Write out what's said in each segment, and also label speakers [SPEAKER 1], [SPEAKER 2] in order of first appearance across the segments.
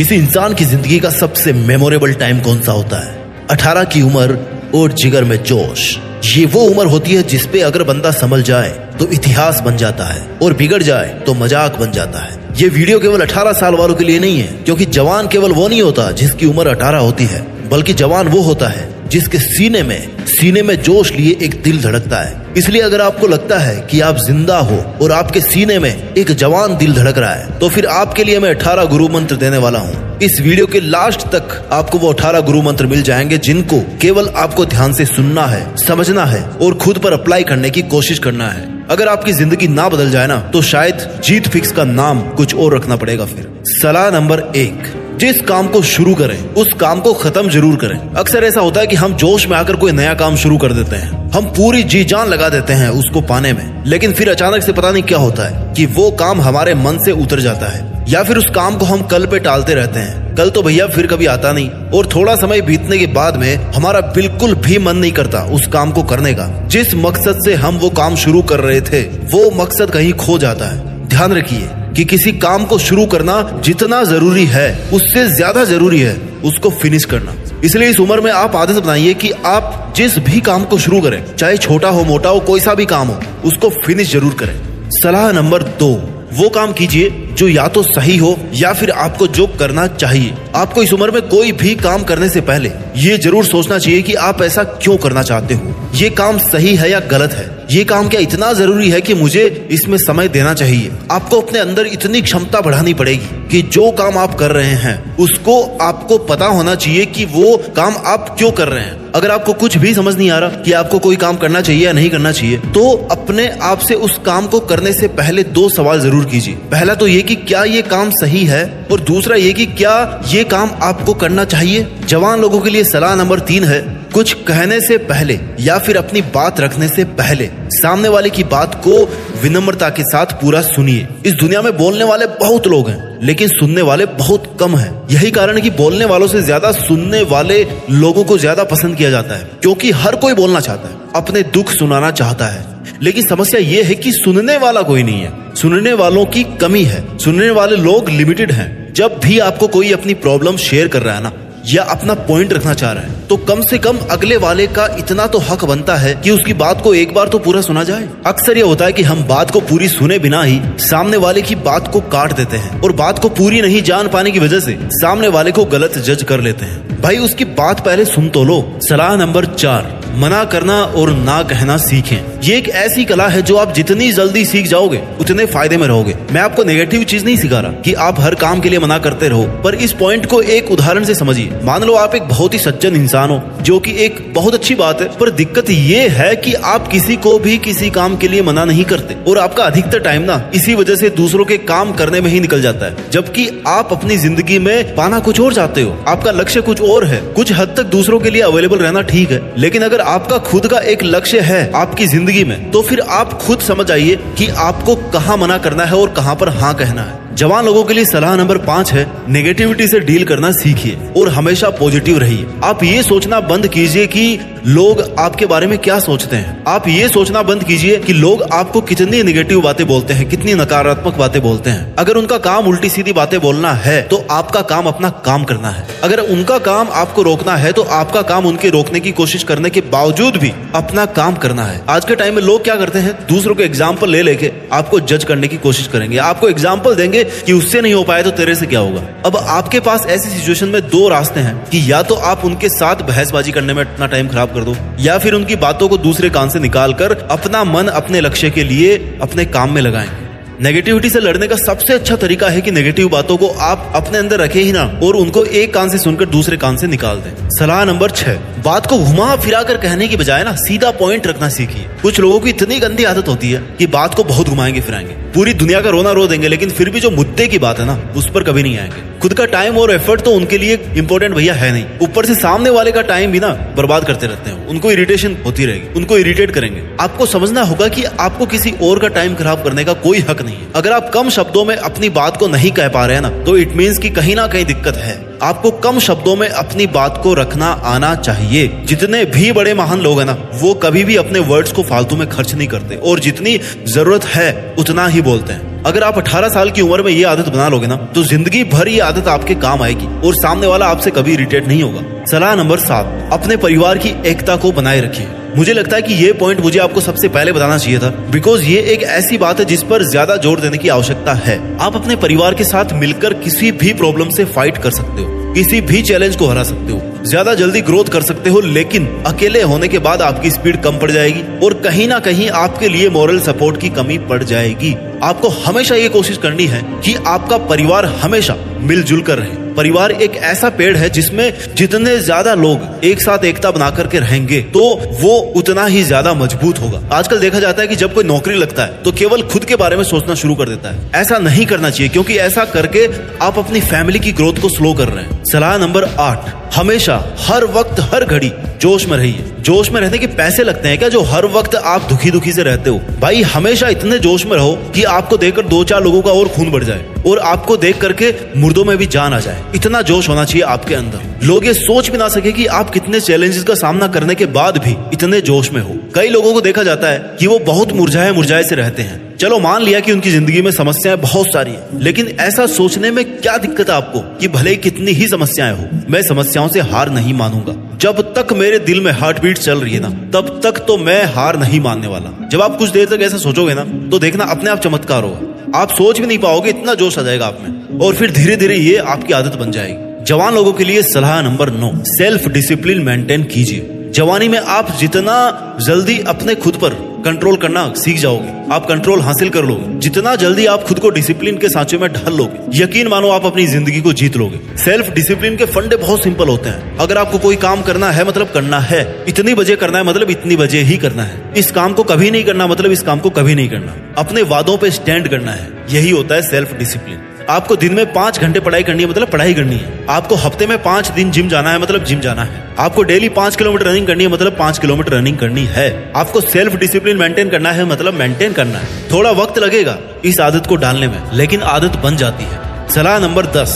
[SPEAKER 1] किसी इंसान की ज़िंदगी का सबसे मेमोरेबल टाइम कौन सा होता है? 18 की उम्र और जिगर में जोश। ये वो उम्र होती है जिसपे अगर बंदा समझ जाए तो इतिहास बन जाता है और बिगड़ जाए तो मज़ाक बन जाता है। ये वीडियो केवल 18 साल वालों के लिए नहीं है, क्योंकि जवान केवल वो नहीं होता जिसकी उम्र 18 होती है, बल्कि जवान वो होता है जिसके सीने में सीने में जोश लिए एक दिल धड़कता है। इसलिए अगर आपको लगता है कि आप ज़िंदा हो और आपके सीने में एक जवान दिल धड़क रहा है तो फिर आपके लिए मैं 18 गुरु मंत्र देने वाला हूँ। इस वीडियो के लास्ट तक आपको वो 18 गुरु मंत्र मिल जाएँगे जिनको केवल आपको ध्यान से सुनना है, समझना है और खुद पर अप्लाई करने की कोशिश करना है। अगर आपकी ज़िंदगी ना बदल जाए ना तो शायद जीत फिक्स का नाम कुछ और रखना पड़ेगा फिर। सलाह नंबर एक। जिस काम को शुरू करें, उस काम को खत्म ज़रूर करें। अक्सर ऐसा होता है कि हम जोश में आकर कोई नया काम शुरू कर देते हैं। हम पूरी जी जान लगा देते हैं उसको पाने में। लेकिन फिर अचानक से पता नहीं क्या होता है कि वो काम हमारे मन से उतर जाता है। या फिर उस काम को हम कल पे टालते रहते हैं। कल तो भैया फिर कभी आता नहीं। और थोड़ा समय बीतने के बाद में हमारा बिल्कुल भी मन नहीं करता उस काम को करने का। जिस मकसद से हम वो काम शुरू कर रहे थे, वो मकसद कहीं खो जाता है। ध्यान रखिए कि किसी काम को शुरू करना जितना ज़रूरी है, उससे ज़्यादा ज़रूरी है, उसको फिनिश करना। इसलिए इस उम्र में आप आदत बनाइए कि आप जिस भी काम को शुरू करें, चाहे छोटा हो, मोटा हो, कोई सा भी काम हो, उसको फिनिश ज़रूर करें। सलाह नंबर दो, वो काम कीजिए जो या तो सही हो या फिर आपको जो करना चाहिए। आपको इस उम्र में कोई भी काम करने से पहले ये ज़रूर सोचना चाहिए कि आप ऐसा क्यों करना चाहते हो। ये काम सही है या गलत है? ये काम क्या इतना ज़रूरी है कि मुझे इसमें समय देना चाहिए? आपको अपने अंदर इतनी क्षमता बढ़ानी पड़ेगी कि जो काम आप कर रहे हैं, उसको आपको पता होना चाहिए कि वो काम आप क्यों कर रहे हैं। अगर आपको कुछ भी समझ नहीं आ रहा कि आपको कोई काम करना चाहिए या नहीं करना चाहिए तो अपने आप से उस काम को करने से पहले दो सवाल ज़रूर कीजिए। पहला तो ये कि क्या ये काम सही है? और दूसरा ये कि क्या ये काम आपको करना चाहिए? जवान लोगों के लिए सलाह नंबर तीन है कुछ कहने से पहले या फिर अपनी बात रखने से पहले सामने वाले की बात को विनम्रता के साथ पूरा सुनिए। इस दुनिया में बोलने वाले बहुत लोग हैं, लेकिन सुनने वाले बहुत कम हैं। यही कारण है कि बोलने वालों से ज़्यादा सुनने वाले लोगों को ज़्यादा पसंद किया जाता है, क्योंकि हर कोई बोलना चाहता है, अपने दुख सुनाना चाहता है। लेकिन समस्या ये है कि सुनने वाला कोई नहीं है। सुनने वालों की कमी है। सुनने वाले लोग लिमिटेड हैं। जब भी आपको कोई अपनी प्रॉब्लम शेयर कर रहा है ना या अपना पॉइंट रखना चाह रहा है तो कम से कम अगले वाले का इतना तो हक बनता है कि उसकी बात को एक बार तो पूरा सुना जाए। अक्सर ये होता है कि हम बात को पूरी सुने बिना ही सामने वाले की बात को काट देते हैं और बात को पूरी नहीं जान पाने की वजह से सामने वाले को गलत जज कर लेते हैं। भाई, उसकी बात पहले सुन तो लो। सलाह नंबर चार। मना करना और ना कहना सीखें। ये एक ऐसी कला है जो आप जितनी जल्दी सीख जाओगे, उतने फ़ायदे में रहोगे। मैं आपको नेगेटिव चीज़ नहीं सिखा रहा कि आप हर काम के लिए मना करते रहो, पर इस पॉइंट को एक उदाहरण से समझिए। मान लो आप एक बहुत ही सज्जन इंसान हो, जो कि एक बहुत अच्छी बात है, पर दिक्कत ये है कि आप किसी को भी किसी काम के लिए मना नहीं करते। और आपका अधिकतर टाइम ना इसी वजह से दूसरों के काम करने में ही निकल जाता है। जबकि आप अपनी ज़िंदगी में पाना कुछ और चाहते हो। आपका लक्ष्य कुछ और है। कुछ हद तक दूसरों के लिए अवेलेबल रहना ठीक है, लेकिन अगर आपका खुद का एक लक्ष्य है आपकी ज़िंदगी में तो फिर आप खुद समझ आइए कि आपको कहाँ मना करना है और कहाँ पर हाँ कहना है। जवान लोगों के लिए सलाह नंबर पाँच है नेगेटिविटी से डील करना सीखिए और हमेशा पॉजिटिव रहिए। आप ये सोचना बंद कीजिए कि लोग आपके बारे में क्या सोचते हैं। आप ये सोचना बंद कीजिए कि लोग आपको कितनी निगेटिव बातें बोलते हैं, कितनी नकारात्मक बातें बोलते हैं। अगर उनका काम उल्टी सीधी बातें बोलना है तो आपका काम अपना काम करना है। अगर उनका काम आपको रोकना है तो आपका काम उनके रोकने की कोशिश करने के बावजूद भी अपना काम करना है। आज के टाइम में लोग क्या करते हैं? दूसरों के एग्ज़ाम्पल ले लेके आपको जज करने की कोशिश करेंगे। आपको एग्ज़ाम्पल देंगे कि उससे नहीं हो पाया तो तेरे से क्या होगा? अब आपके पास ऐसी सिचुएशन में दो रास्ते हैं कि या तो आप उनके साथ बहसबाजी करने में अपना टाइम खराब कर दो, या फिर उनकी बातों को दूसरे कान से निकाल कर अपना मन अपने लक्ष्य के लिए अपने काम में लगाएँगे। नेगेटिविटी से लड़ने का सबसे अच्छा तरीका है कि नेगेटिव बातों को आप अपने अंदर रखे ही ना और उनको एक कान से सुनकर दूसरे कान से निकाल दें। सलाह नंबर छह। बात को घुमा फिरा कर कहने की बजाय ना सीधा पॉइंट रखना सीखिए। कुछ लोगों की इतनी गंदी आदत होती है कि बात को बहुत घुमाएँगे, फिराएँगे। पूरी दुनिया का रोना रो देंगे, लेकिन फिर भी जो मुद्दे की बात है ना, उस पर कभी नहीं आएँगे। खुद का टाइम और एफर्ट तो उनके लिए इंपॉर्टेंट भैया है नहीं। ऊपर से सामने वाले का टाइम भी ना बर्बाद करते रहते हैं। उनको इरिटेशन होती रहेगी, उनको इरिटेट करेंगे। आपको समझना होगा कि आपको किसी और का टाइम खराब करने का कोई हक नहीं है। अगर आप कम शब्दों में अपनी बात को नहीं कह पा रहे हैं ना तो इट मीन्स की कहीं ना कहीं दिक्कत है। आपको कम शब्दों में अपनी बात को रखना आना चाहिए। जितने भी बड़े महान लोग हैं ना, वो कभी भी अपने वर्ड्स को फालतू में खर्च नहीं करते। और जितनी ज़रूरत है, उतना ही बोलते हैं। अगर आप 18 साल की उम्र में ये आदत बना लोगे ना तो ज़िंदगी भर ये आदत आपके काम आएगी और सामने वाला आपसे कभी इरिटेट नहीं होगा। सलाह नंबर सात, अपने परिवार की एकता को बनाए रखिए। मुझे लगता है कि ये पॉइंट मुझे आपको सबसे पहले बताना चाहिए था। बिकॉज़ ये एक ऐसी बात है जिस पर ज़्यादा ज़ोर देने की आवश्यकता है। आप अपने परिवार के साथ मिलकर किसी भी प्रॉब्लम से फाइट कर सकते हो। किसी भी चैलेंज को हरा सकते हो। ज़्यादा जल्दी ग्रोथ कर सकते हो, लेकिन अकेले होने के बाद आपकी स्पीड कम पड़ जाएगी और कहीं ना कहीं आपके लिए मॉरल सपोर्ट की कमी पड़ जाएगी। आपको हमेशा ये कोशिश करनी है कि आपका परिवार हमेशा मिलजुल कर रहे। परिवार एक ऐसा पेड़ है जिसमें जितने ज़्यादा लोग एक साथ एकता बना करके रहेंगे तो वो उतना ही ज़्यादा मज़बूत होगा। आजकल देखा जाता है कि जब कोई नौकरी लगता है तो केवल खुद के बारे में सोचना शुरू कर देता है। ऐसा नहीं करना चाहिए, क्योंकि ऐसा करके आप अपनी फैमिली की ग्रोथ को स्लो कर रहे हैं। सलाह नंबर आठ, हमेशा, हर वक्त, हर घड़ी, जोश में रहिए। जोश में रहने के पैसे लगते हैं क्या जो हर वक्त आप दुखी दुखी से रहते हो? भाई, हमेशा इतने जोश में रहो कि आपको देखकर दो चार लोगों का और खून बढ़ जाए और आपको देख करके मुर्दों में भी जान आ जाए। इतना जोश होना चाहिए आपके अंदर। लोग ये सोच भी ना सके कि आप कितने चैलेंजेस का सामना करने के बाद भी इतने जोश में हो। कई लोगों को देखा जाता है कि वो बहुत मुरझाए मुरझाए से रहते हैं। चलो मान लिया कि उनकी ज़िंदगी में समस्याएँ बहुत सारी हैं, लेकिन ऐसा सोचने में क्या दिक्कत है आपको कि भले कितनी ही समस्याएँ हो, मैं समस्याओं से हार नहीं मानूँगा। जब तक मेरे दिल में हार्ट बीट चल रही है ना, तब तक तो मैं हार नहीं मानने वाला। जब आप कुछ देर तक ऐसा सोचोगे ना तो देखना अपने आप चमत्कार होगा। आप सोच भी नहीं पाओगे, इतना जोश आ जाएगा आप में, और फिर धीरे धीरे ये आपकी आदत बन जाएगी। जवान लोगों के लिए सलाह नंबर नौ सेल्फ डिसिप्लिन मेंटेन कीजिए। जवानी में आप जितना जल्दी अपने खुद पर कंट्रोल करना सीख जाओगे, आप कंट्रोल हासिल कर लोगे। जितना जल्दी आप खुद को डिसिप्लिन के सांचे में ढल लोगे, यकीन मानो आप अपनी ज़िंदगी को जीत लोगे। सेल्फ डिसिप्लिन के फंडे बहुत सिंपल होते हैं। अगर आपको कोई काम करना है मतलब करना है। इतनी बजे करना है मतलब इतनी बजे ही करना है। इस काम को कभी नहीं करना मतलब इस काम को कभी नहीं करना। अपने वादों पे स्टैंड करना है। यही होता है सेल्फ डिसिप्लिन आपको दिन में पाँच घंटे पढ़ाई करनी है मतलब पढ़ाई करनी है। आपको हफ़्ते में पाँच दिन जिम जाना है मतलब जिम जाना है। आपको डेली पाँच किलोमीटर रनिंग करनी है मतलब पाँच किलोमीटर रनिंग करनी है। आपको सेल्फ डिसिप्लिन मेंटेन करना है मतलब मेंटेन करना है। थोड़ा वक्त लगेगा इस आदत को डालने में, लेकिन आदत बन जाती है। सलाह नंबर दस,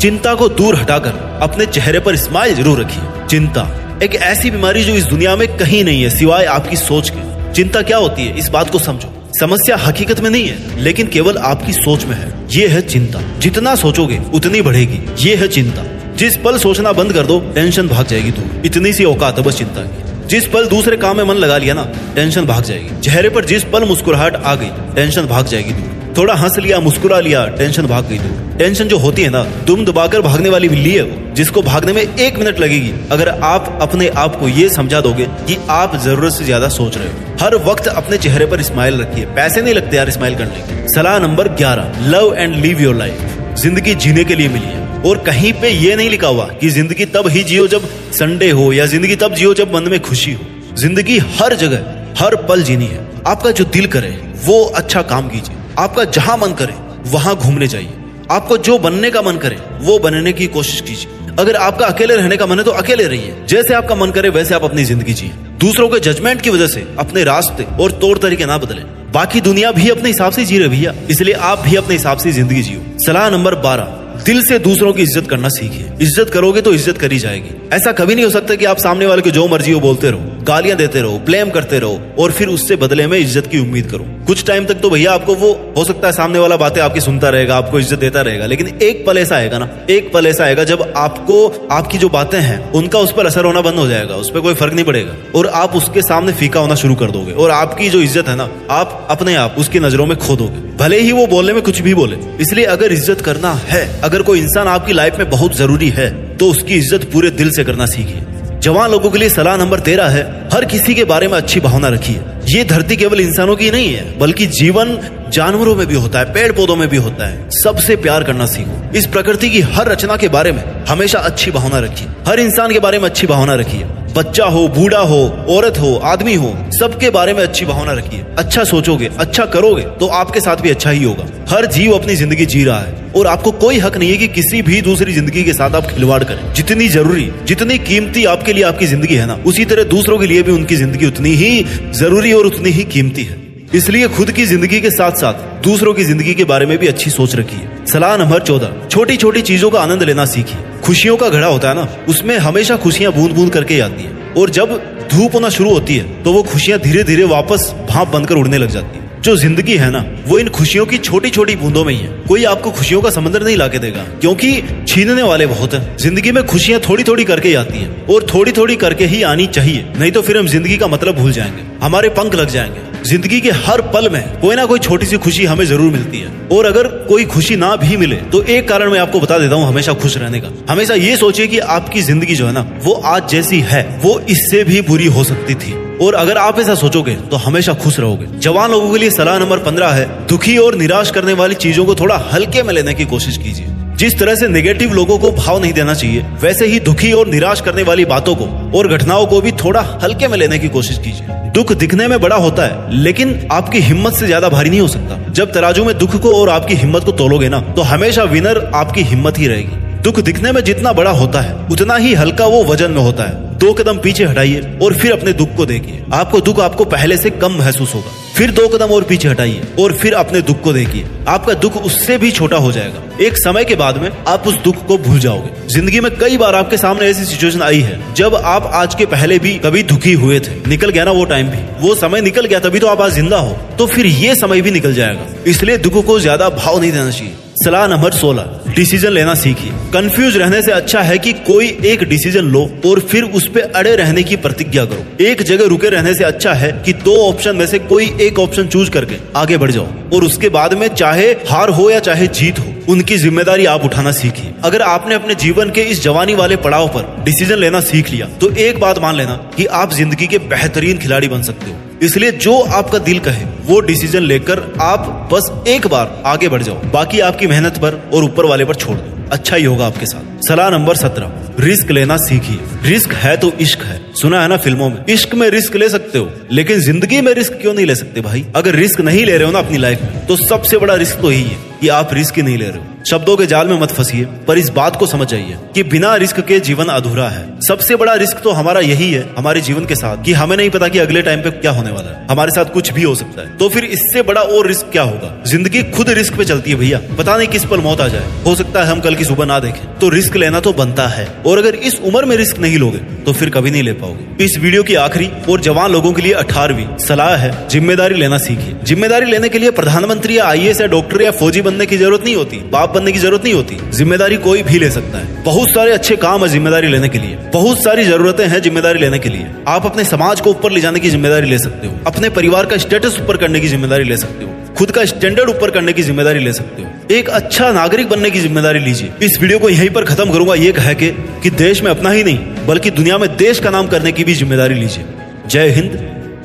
[SPEAKER 1] चिंता को दूर हटाकर अपने चेहरे पर स्माइल ज़रूर रखिए। चिंता, एक ऐसी बीमारी जो इस दुनिया में कहीं नहीं है, सिवाय आपकी सोच के। चिंता क्या होती है? इस बात को समझो। समस्या हकीकत में नहीं है, लेकिन केवल आपकी सोच में है। ये है चिंता। जितना सोचोगे, उतनी बढ़ेगी। ये है चिंता। जिस पल सोचना बंद कर दो, टेंशन भाग जाएगी तू इतनी सी औकात है बस चिंता की। जिस पल दूसरे काम में मन लगा लिया ना, टेंशन भाग जाएगी। चेहरे पर जिस पल मुस्कुराहट आ गई, टेंशन भाग जाएगी दूर। थोड़ा हंस लिया, मुस्कुरा लिया, टेंशन भाग गई दूर टेंशन जो होती है ना, दुम दबाकर भागने वाली बिल्ली है वो, जिसको भागने में एक मिनट लगेगी। अगर आप अपने आप को ये समझा दोगे कि आप ज़रूरत से ज़्यादा सोच रहे हो। हर वक्त अपने चेहरे पर स्माइल रखिए। पैसे नहीं लगते यार स्माइल करने के। सलाह नंबर ग्यारह, love and live your life. ज़िंदगी जीने के लिए मिली है। और कहीं पे ये नहीं लिखा हुआ कि ज़िंदगी तब ही जियो जब संडे हो, या ज़िंदगी तब जियो जब मन में खुशी हो। ज़िंदगी हर जगह, हर पल जीनी है। आपका जो दिल करे, वो अच्छा काम कीजिए। आपका जहाँ मन करे, वहाँ घूमने जाइए। आपको जो बनने का मन करे, वो बनने की कोशिश कीजिए। अगर आपका अकेले रहने का मन है तो अकेले रहिए। जैसे आपका मन करे, वैसे आप अपनी ज़िंदगी जिए। दूसरों के जजमेंट की वजह से अपने रास्ते और तौर तरीके ना बदले। बाकी दुनिया भी अपने हिसाब से जी रही भैया। इसलिए आप भी अपने हिसाब से ज़िंदगी जियो। सलाह नंबर बारह, दिल से दूसरों की इज़्ज़त करना सीखिए। इज़्ज़त करोगे तो इज़्ज़त करी जाएगी। ऐसा कभी नहीं हो सकता कि आप सामने वाले को जो मर्ज़ी हो बोलते रहो। गालियाँ देते रहो ब्लेम करते रहो और फिर उससे बदले में इज़्ज़त की उम्मीद करो। कुछ टाइम तक तो भैया आपको वो, हो सकता है सामने वाला बातें आपकी सुनता रहेगा, आपको इज़्ज़त देता रहेगा, लेकिन एक पल ऐसा आएगा ना, एक पल ऐसा आएगा जब आपको, आपकी जो बातें हैं, उनका उस पर असर होना बंद हो जाएगा, उस पर कोई फ़र्क नहीं पड़ेगा और आप उसके सामने फीका होना शुरू कर दोगे और आपकी जो इज़्ज़त है ना, आप अपने आप उसकी नज़रों में खो दोगे। भले ही वो बोलने में कुछ भी बोले, इसलिए अगर इज़्ज़त करना है, अगर कोई इंसान आपकी लाइफ में बहुत ज़रूरी है तो उसकी इज़्ज़त पूरे दिल से करना सीखिए। जवान लोगों के लिए सलाह नंबर तेरह है, हर किसी के बारे में अच्छी भावना रखिए। ये धरती केवल इंसानों की नहीं है, बल्कि जीवन जानवरों में भी होता है पेड़ पौधों में भी होता है। सबसे प्यार करना सीखो। इस प्रकृति की हर रचना के बारे में हमेशा अच्छी भावना रखिए। हर इंसान के बारे में अच्छी भावना रखिए। बच्चा हो, बूढ़ा हो, औरत हो, आदमी हो, सबके बारे में अच्छी भावना रखिए। अच्छा सोचोगे अच्छा करोगे तो आपके साथ भी अच्छा ही होगा। हर जीव अपनी ज़िंदगी जी रहा है और आपको कोई हक नहीं है कि किसी भी दूसरी ज़िंदगी के साथ आप खिलवाड़ करें। जितनी ज़रूरी, जितनी कीमती आपके लिए आपकी ज़िंदगी है ना, उसी तरह दूसरों के लिए भी उनकी ज़िंदगी उतनी ही ज़रूरी और उतनी ही कीमती है। इसलिए खुद की ज़िंदगी के साथ साथ दूसरों की ज़िंदगी के बारे में भी अच्छी सोच रखिए। सलाह नंबर चौदह छोटी छोटी चीज़ों का आनंद लेना सीखिए। खुशियों का घड़ा होता है ना, उसमें हमेशा खुशियाँ बूंद बूंद करके आती है और जब धूप होना शुरू होती है तो वो खुशियाँ धीरे धीरे वापस भाप बनकर उड़ने लग जाती है।
[SPEAKER 2] जो ज़िंदगी है ना, वो इन खुशियों की छोटी छोटी बूंदों में ही है। कोई आपको खुशियों का समंदर नहीं लाके देगा, क्योंकि छीनने वाले बहुत हैं। ज़िंदगी में खुशियाँ थोड़ी थोड़ी करके ही आती है, और थोड़ी थोड़ी करके ही आनी चाहिए, नहीं तो फिर हम ज़िंदगी का मतलब भूल जाएँगे, हमारे पंख लग जाएँगे। ज़िंदगी के हर पल में कोई ना कोई छोटी सी खुशी हमें ज़रूर मिलती है, और अगर कोई खुशी ना भी मिले तो एक कारण मैं आपको बता देता हूँ हमेशा खुश रहने का। हमेशा ये सोचिए कि आपकी ज़िंदगी जो है ना, वो आज जैसी है, वो इससे भी बुरी हो सकती थी। और अगर आप ऐसा सोचोगे तो हमेशा खुश रहोगे। जवान लोगों के लिए सलाह नंबर पंद्रह है, दुखी और निराश करने वाली चीज़ों को थोड़ा हल्के में लेने की कोशिश कीजिए। जिस तरह से नेगेटिव लोगों को भाव नहीं देना चाहिए, वैसे ही दुखी और निराश करने वाली बातों को और घटनाओं को भी थोड़ा हल्के में लेने की कोशिश कीजिए। दुख दिखने में बड़ा होता है, लेकिन आपकी हिम्मत से ज़्यादा भारी नहीं हो सकता। जब तराजू में दुख को और आपकी हिम्मत को तोलोगे ना तो हमेशा विनर आपकी हिम्मत ही रहेगी। दुख दिखने में जितना बड़ा होता है, उतना ही हल्का वो वज़न में होता है। दो कदम पीछे हटाइए और फिर अपने दुख को देखिए। आपको दुख आपको पहले से कम महसूस होगा। फिर दो कदम और पीछे हटाइए और फिर अपने दुख को देखिए। आपका दुख उससे भी छोटा हो जाएगा। एक समय के बाद में आप उस दुख को भूल जाओगे। ज़िंदगी में कई बार आपके सामने ऐसी सिचुएशन आई है, जब आप आज के पहले भी कभी दुखी हुए थे। निकल गया ना वो टाइम भी। वो समय निकल गया तभी तो आप आज ज़िंदा हो। तो फिर ये समय भी निकल जाएगा। इसलिए दुख को ज़्यादा भाव नहीं देना चाहिए। सलाह नंबर सोलह, डिसीज़न लेना सीखिए। कंफ्यूज रहने से अच्छा है कि कोई एक डिसीज़न लो और फिर उस पर अड़े रहने की प्रतिज्ञा करो। एक जगह रुके रहने से अच्छा है कि दो ऑप्शन में से कोई एक ऑप्शन चूज़ करके आगे बढ़ जाओ और उसके बाद में चाहे हार हो या चाहे जीत हो, उनकी ज़िम्मेदारी आप उठाना सीखिए। अगर आपने अपने जीवन के इस जवानी वाले पड़ाव पर डिसीज़न लेना सीख लिया तो एक बात मान लेना कि आप ज़िंदगी के बेहतरीन खिलाड़ी बन सकते हो। इसलिए जो आपका दिल कहे, वो डिसीज़न लेकर आप बस एक बार आगे बढ़ जाओ। बाकी आपकी मेहनत पर और ऊपर वाले पर छोड़ दो। अच्छा ही होगा आपके साथ। सलाह नंबर सत्रह। रिस्क लेना सीखिए रिस्क है तो इश्क है। सुना है ना फ़िल्मों में? इश्क में रिस्क ले सकते हो, लेकिन ज़िंदगी में रिस्क क्यों नहीं ले सकते भाई? अगर रिस्क नहीं ले रहे हो ना अपनी लाइफ में तो सबसे बड़ा रिस्क तो यही है कि आप रिस्क ही नहीं ले रहे हो। शब्दों के जाल में मत फंसिए, पर इस बात को समझ जाइए कि बिना रिस्क के जीवन अधूरा है। सबसे बड़ा रिस्क तो हमारा यही है, हमारे जीवन के साथ, कि हमें नहीं पता कि अगले टाइम पे क्या होने वाला है। हमारे साथ कुछ भी हो सकता है। तो फिर इससे बड़ा और रिस्क क्या होगा? ज़िंदगी खुद रिस्क पे चलती है भैया। पता नहीं किस पर मौत आ जाए। हो सकता है हम कल की सुबह ना देखें। तो रिस्क लेना तो बनता है। और अगर इस उम्र में रिस्क नहीं लोगे तो फिर कभी नहीं ले पाओगे। इस वीडियो की आखिरी और जवान लोगों के लिए अठारहवीं सलाह है, ज़िम्मेदारी लेना सीखिए। ज़िम्मेदारी लेने के लिए प्रधानमंत्री या आई या डॉक्टर या फौजी बनने की ज़रूरत नहीं होती, बाप बनने की ज़रूरत नहीं होती। ज़िम्मेदारी कोई भी ले सकता है। बहुत सारे अच्छे काम है ज़िम्मेदारी लेने के लिए। बहुत सारी जरूरतें हैं ज़िम्मेदारी लेने के लिए। आप अपने समाज को ऊपर ले जाने की ज़िम्मेदारी ले सकते हो। अपने परिवार का स्टेटस ऊपर करने की ज़िम्मेदारी ले सकते हो। खुद का स्टैंडर्ड ऊपर करने की ज़िम्मेदारी ले सकते हो। एक अच्छा नागरिक बनने की ज़िम्मेदारी लीजिए। इस वीडियो को यहीं पर खत्म करूँगा। ये कह के कि देश में अपना ही नहीं, बल्कि दुनिया में देश का नाम करने की भी ज़िम्मेदारी लीजिए। जय हिंद,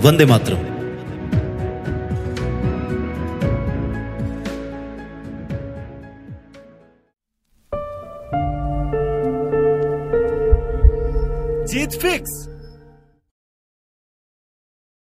[SPEAKER 2] वंदे मातरम।
[SPEAKER 3] जीत फिक्स